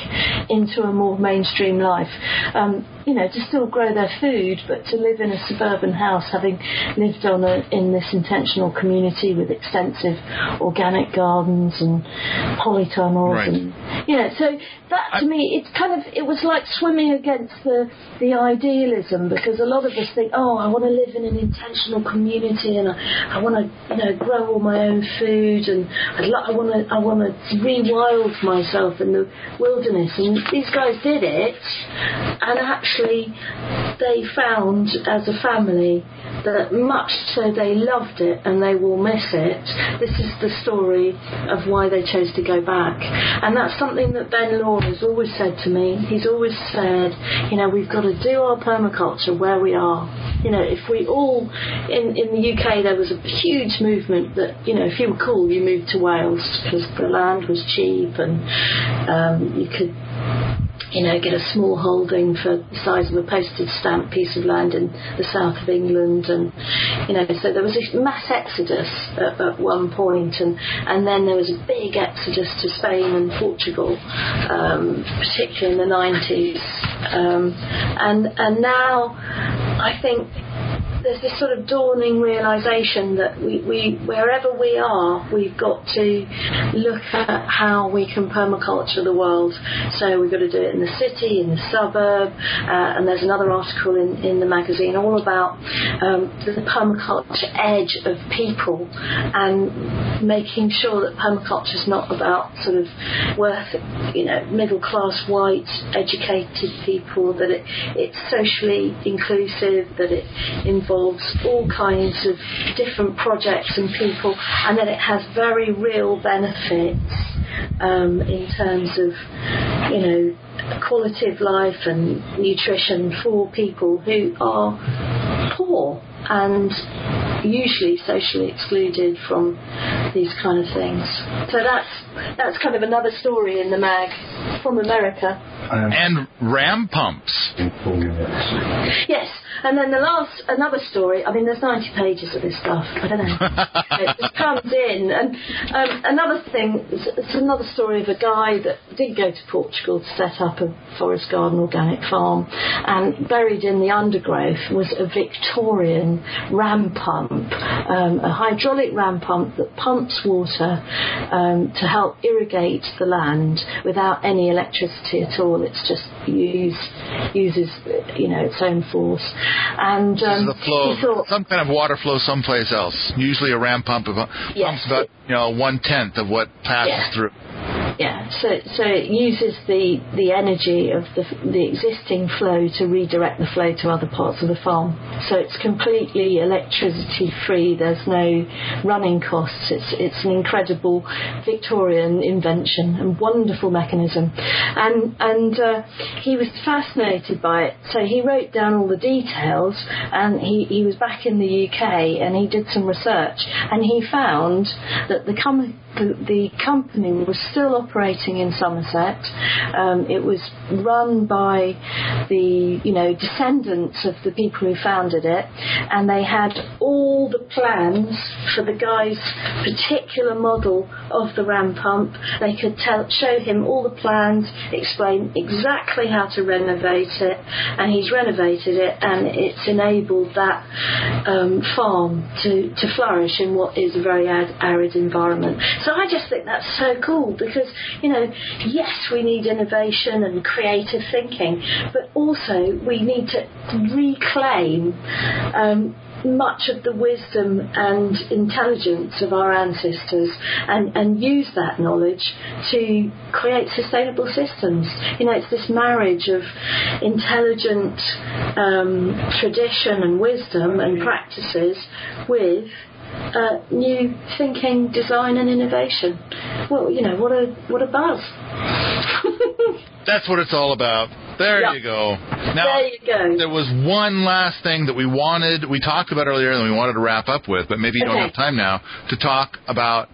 into a more mainstream life. Um, you know, to still grow their food, but to live in a suburban house, having lived on a, in this intentional community with extensive organic gardens and polytunnels, Right. and you know, so that to me, it's kind of it was like swimming against the the idealism because a lot of us think, oh, I want to live in an intentional community and I, I want to you know grow all my own food and I'd lo- I want to I want to rewild myself in the wilderness, and these guys did it, and actually they found as a family that much so they loved it and they will miss it. This is the story of why they chose to go back. And that's something that Ben Law has always said to me. He's always said, you know, we've got to do our permaculture where we are. You know, if we all, in, in the UK, there was a huge movement that, you know, if you were cool, you moved to Wales because the land was cheap and um, you could you know, get a small holding for the size of a postage stamp piece of land in the south of England, and you know, so there was a mass exodus at, at one point, and and then there was a big exodus to Spain and Portugal, um, particularly in the 90s, um, and and now I think there's this sort of dawning realization that we, we wherever we are, we've got to look at how we can permaculture the world. So we've got to do it in the city, in the suburb, uh, and there's another article in, in the magazine all about um, the permaculture edge of people and making sure that permaculture is not about sort of worth, you know, middle class white educated people, that it, it's socially inclusive, that it involves all kinds of different projects and people, and that it has very real benefits um, in terms of, you know, quality of life and nutrition for people who are poor and usually socially excluded from these kind of things. So that's that's kind of another story in the mag from America. And ram pumps. Yes, and then the last another story. I mean, there's 90 pages of this stuff. I don't know. it just comes in, and um, another thing. It's, another story of a guy that did go to Portugal to set up a forest garden organic farm, and buried in the undergrowth was a Victorian ram pump, um, a hydraulic ram pump that pumps water um, to help irrigate the land without any electricity at all. It's just use uses you know its own force. And um, the flow, thought, some kind of water flow someplace else. Usually a ram pump pumps Yes. about you know one tenth of what passes Yeah. through. Yeah, so so it uses the the energy of the the existing flow to redirect the flow to other parts of the farm. So it's completely electricity free. There's no running costs. It's it's an incredible Victorian invention and wonderful mechanism. And and uh, he was fascinated by it. So he wrote down all the details, and he he was back in the UK and he did some research, and he found that the com- the, the company was still operating in Somerset. Um, it was run by the you know descendants of the people who founded it, and they had all the plans for the guy's particular model of the ram pump. They could tell, show him all the plans, explain exactly how to renovate it, and he's renovated it, and it's enabled that um, farm to, to flourish in what is a very ad- arid environment. So I just think that's so cool because, you know, yes, we need innovation and creative thinking, but also we need to reclaim um, much of the wisdom and intelligence of our ancestors and, and use that knowledge to create sustainable systems. You know, it's this marriage of intelligent um, tradition and wisdom and practices with uh, new thinking, design, and innovation. Well, you know, what a what a buzz! That's what it's all about. There Yeah. you go. Now, there you go. there was one last thing that we wanted, we talked about earlier and we wanted to wrap up with, but maybe you don't have time now, to talk about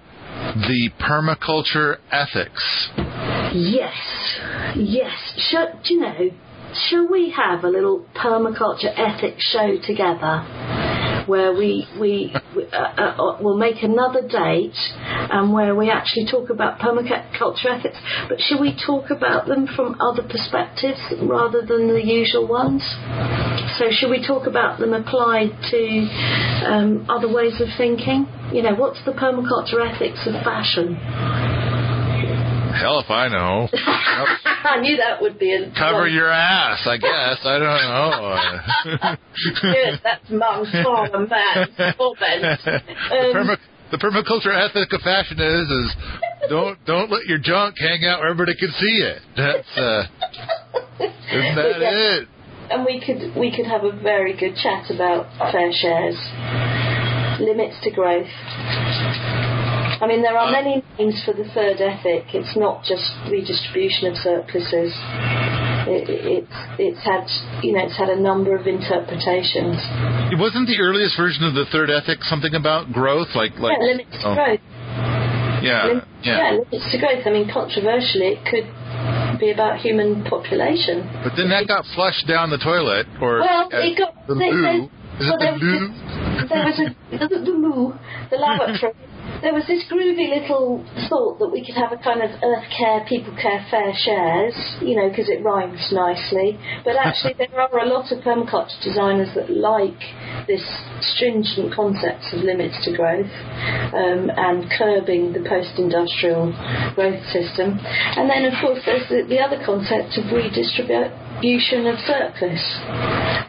the permaculture ethics. Yes, yes. Shall, do you know? Shall we have a little permaculture ethics show together? where we we, we uh, uh, will make another date and where we actually talk about permaculture ethics. But should we talk about them from other perspectives rather than the usual ones? So should we talk about them applied to um, other ways of thinking? You know, what's the permaculture ethics of fashion? Hell if I know. I knew that would be a Cover your ass, I guess. I don't know. Good, that's mum's farmer man. the, perma- the permaculture ethic of fashion is is don't don't let your junk hang out where everybody can see it. That's uh, isn't that Yeah. it? and we could we could have a very good chat about fair shares, limits to growth. I mean, there are many names for the third ethic. It's not just redistribution of surpluses. It, it's it's had you know it's had a number of interpretations. It wasn't the earliest version of the third ethic something about growth, like like yeah, limits to oh, growth. yeah, Lim- yeah. limits to growth. I mean, controversially, it could be about human population. But then that got flushed down the toilet, or Well, uh, it got the they- loo. they- Is well, it there the was loo? there was a the, the moo, the lavatory. there was this groovy little thought that we could have a kind of earth care, people care, fair shares, you know, because it rhymes nicely. But actually, there are a lot of permaculture designers that like this stringent concepts of limits to growth um, and curbing the post-industrial growth system. And then, of course, there's the, the other concept of redistribution of surplus,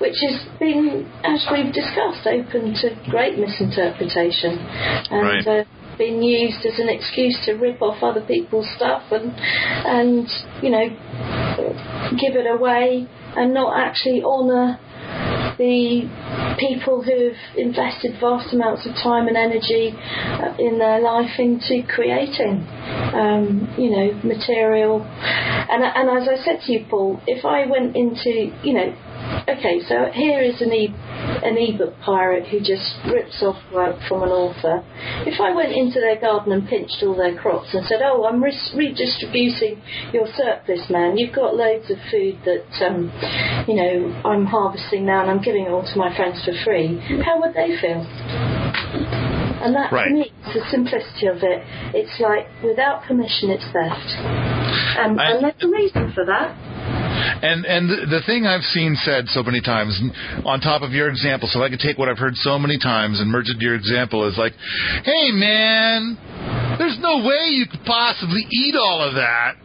which has been, as we've discussed, open to great misinterpretation and Right. uh, been used as an excuse to rip off other people's stuff and and you know give it away and not actually honour the people who've invested vast amounts of time and energy uh, in their life into creating, um, you know, material. And, and as I said to you, Paul, if I went into, you know, okay, so here is an e an ebook pirate who just rips off work from an author. If I went into their garden and pinched all their crops and said, "Oh, I'm re- redistributing your surplus, man. You've got loads of food that, um, you know, I'm harvesting now and I'm giving it all to my friends for free," how would they feel? And that, Right. to me, the simplicity of it. It's like without permission, it's theft. Um, I- and there's a reason for that. And and the, thing I've seen said so many times, on top of your example, so I can take what I've heard so many times and merge it to your example, is like, hey man, there's no way you could possibly eat all of that,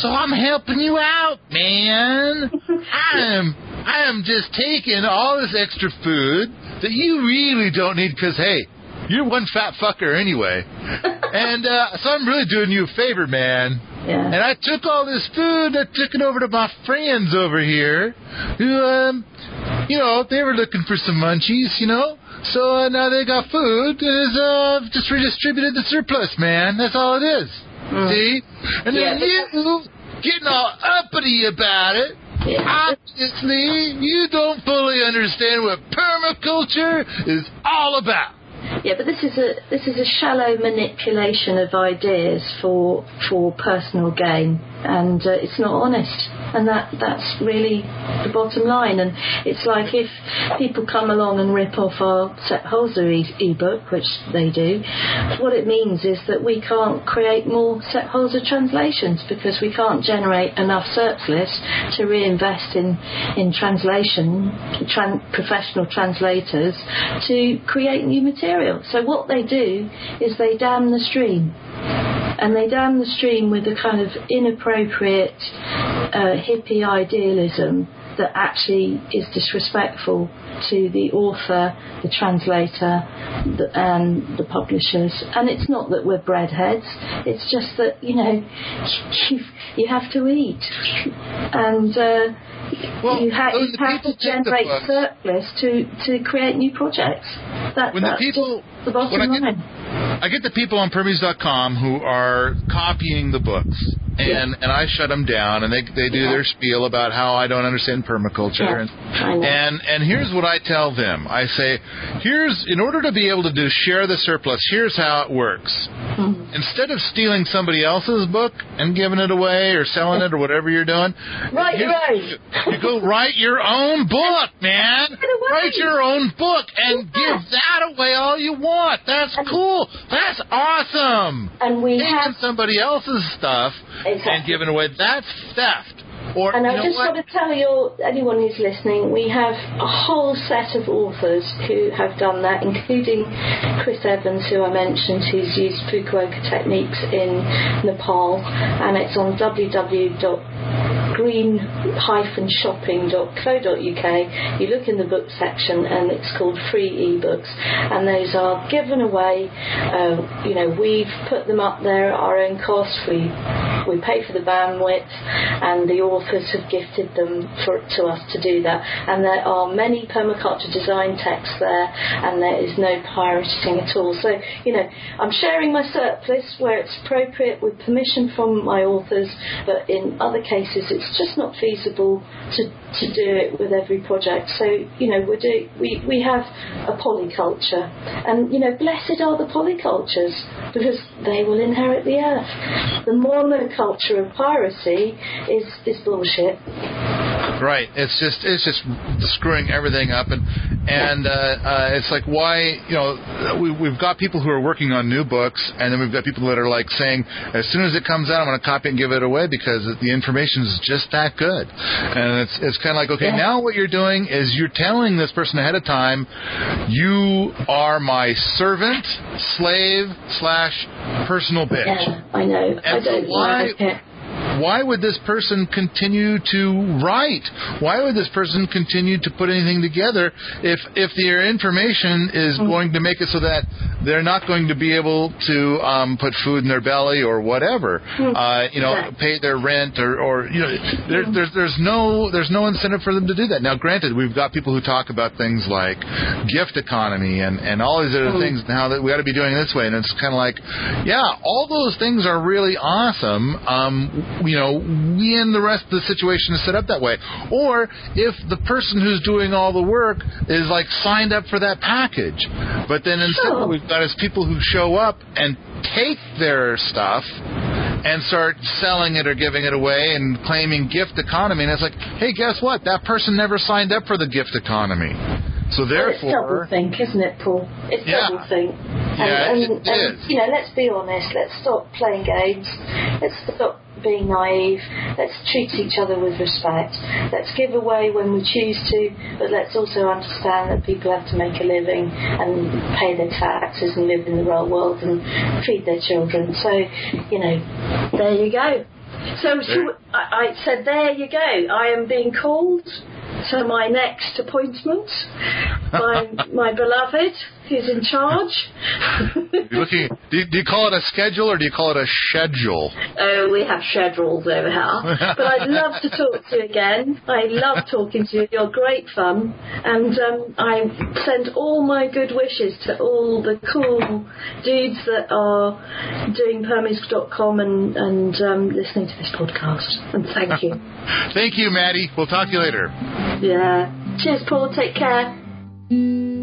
so I'm helping you out, man. I am I am just taking all this extra food that you really don't need because hey, you're one fat fucker anyway, and uh, so I'm really doing you a favor, man. Yeah. And I took all this food, I took it over to my friends over here, who, um, you know, they were looking for some munchies, you know. So uh, now they got food, it's, uh, just redistributed the surplus, man. That's all it is. See? And Yeah, then you getting all uppity about it. Yeah. Obviously, you don't fully understand what permaculture is all about. Yeah, but this is a this is a shallow manipulation of ideas for for personal gain, and uh, it's not honest. And that that's really the bottom line. And it's like if people come along and rip off our Sepp Holzer e- ebook, which they do, what it means is that we can't create more Sepp Holzer translations because we can't generate enough surplus to reinvest in in translation, tran- professional translators to create new material. So what they do is they dam the stream. And they dam the stream with a kind of inappropriate uh, hippie idealism that actually is disrespectful to the author, the translator, the, and the publishers. And it's not that we're breadheads, it's just that, you know, you, you have to eat. And uh, Well, you, ha- you have to people take the generate surplus to, to create new projects. That, When the that's people- the bottom I get- line. I get the people on Permies.com who are copying the books. and Yeah. and I shut them down, and they they do Yeah. their spiel about how I don't understand permaculture, Yeah, and and and here's what I tell them. I say, here's in order to be able to do share the surplus. Here's how it works. Mhm. Instead of stealing somebody else's book and giving it away or selling it or whatever you're doing, here's- own. You go write your own book, man. Give it away. Write your own book and Yeah. give that away all you want. That's And- cool. That's awesome. And we Taking have somebody else's stuff and giving away that's theft. Or And I just what? want to tell you, anyone who's listening, we have a whole set of authors who have done that, including Chris Evans, who I mentioned, who's used Fukuoka techniques in Nepal, and it's on www.green-shopping.co.uk. You look in the book section, and it's called Free eBooks, and those are given away. Uh, you know, we've put them up there at our own cost. We we pay for the bandwidth, and the authors have gifted them for, to us to do that. And there are many permaculture design texts there, and there is no pirating at all. So, you know, I'm sharing my surplus where it's appropriate with permission from my authors, but in other cases, it's just not feasible to, to do it with every project. So, you know, we do we, we have a polyculture, and you know, blessed are the polycultures because they will inherit the earth. The monoculture of piracy is is bullshit. Right. It's just it's just screwing everything up, and and uh, uh, it's like why you know we we've got people who are working on new books, and then we've got people that are like saying as soon as it comes out, I'm going to copy and give it away because the information is just that good, and it's it's kind of like okay, Yeah. now what you're doing is you're telling this person ahead of time, you are my servant, slave slash personal bitch. Yeah, I know. And so don't why- like it. why would this person continue to write? Why would this person continue to put anything together if if their information is Mm. going to make it so that they're not going to be able to um, put food in their belly or whatever, Mm. uh, you know, pay their rent or, or you know, there, Mm. there's there's no there's no incentive for them to do that. Now, granted, we've got people who talk about things like gift economy and and all these other Mm. things now that we got to be doing it this way, and it's kind of like, yeah, all those things are really awesome. Um, you know, we in the rest of the situation is set up that way. Or if the person who's doing all the work is like signed up for that package, but then instead Sure. we've got is people who show up and take their stuff and start selling it or giving it away and claiming gift economy. And it's like, hey, guess what? That person never signed up for the gift economy. So Well, it's double therefore, think, isn't it, Paul? It's Yeah. double think. And, Yeah, and, it and, is. you know, let's be honest. Let's stop playing games. Let's stop being naive. Let's treat each other with respect. Let's give away when we choose to, but let's also understand that people have to make a living and pay their taxes and live in the real world and feed their children. So, you know, there you go. So, so I, I said, there you go. I am being called to my next appointment by my beloved, who's in charge. looking, do, you, do you call it a schedule or do you call it a schedule? oh, we have schedules over here. But I'd love to talk to you again. I love talking to you. You're great fun. And um, I send all my good wishes to all the cool dudes that are doing Permies.com and, and um, listening to this podcast. And thank you. Thank you, Maddy. We'll talk to you later. Yeah. Cheers, Paul. Take care.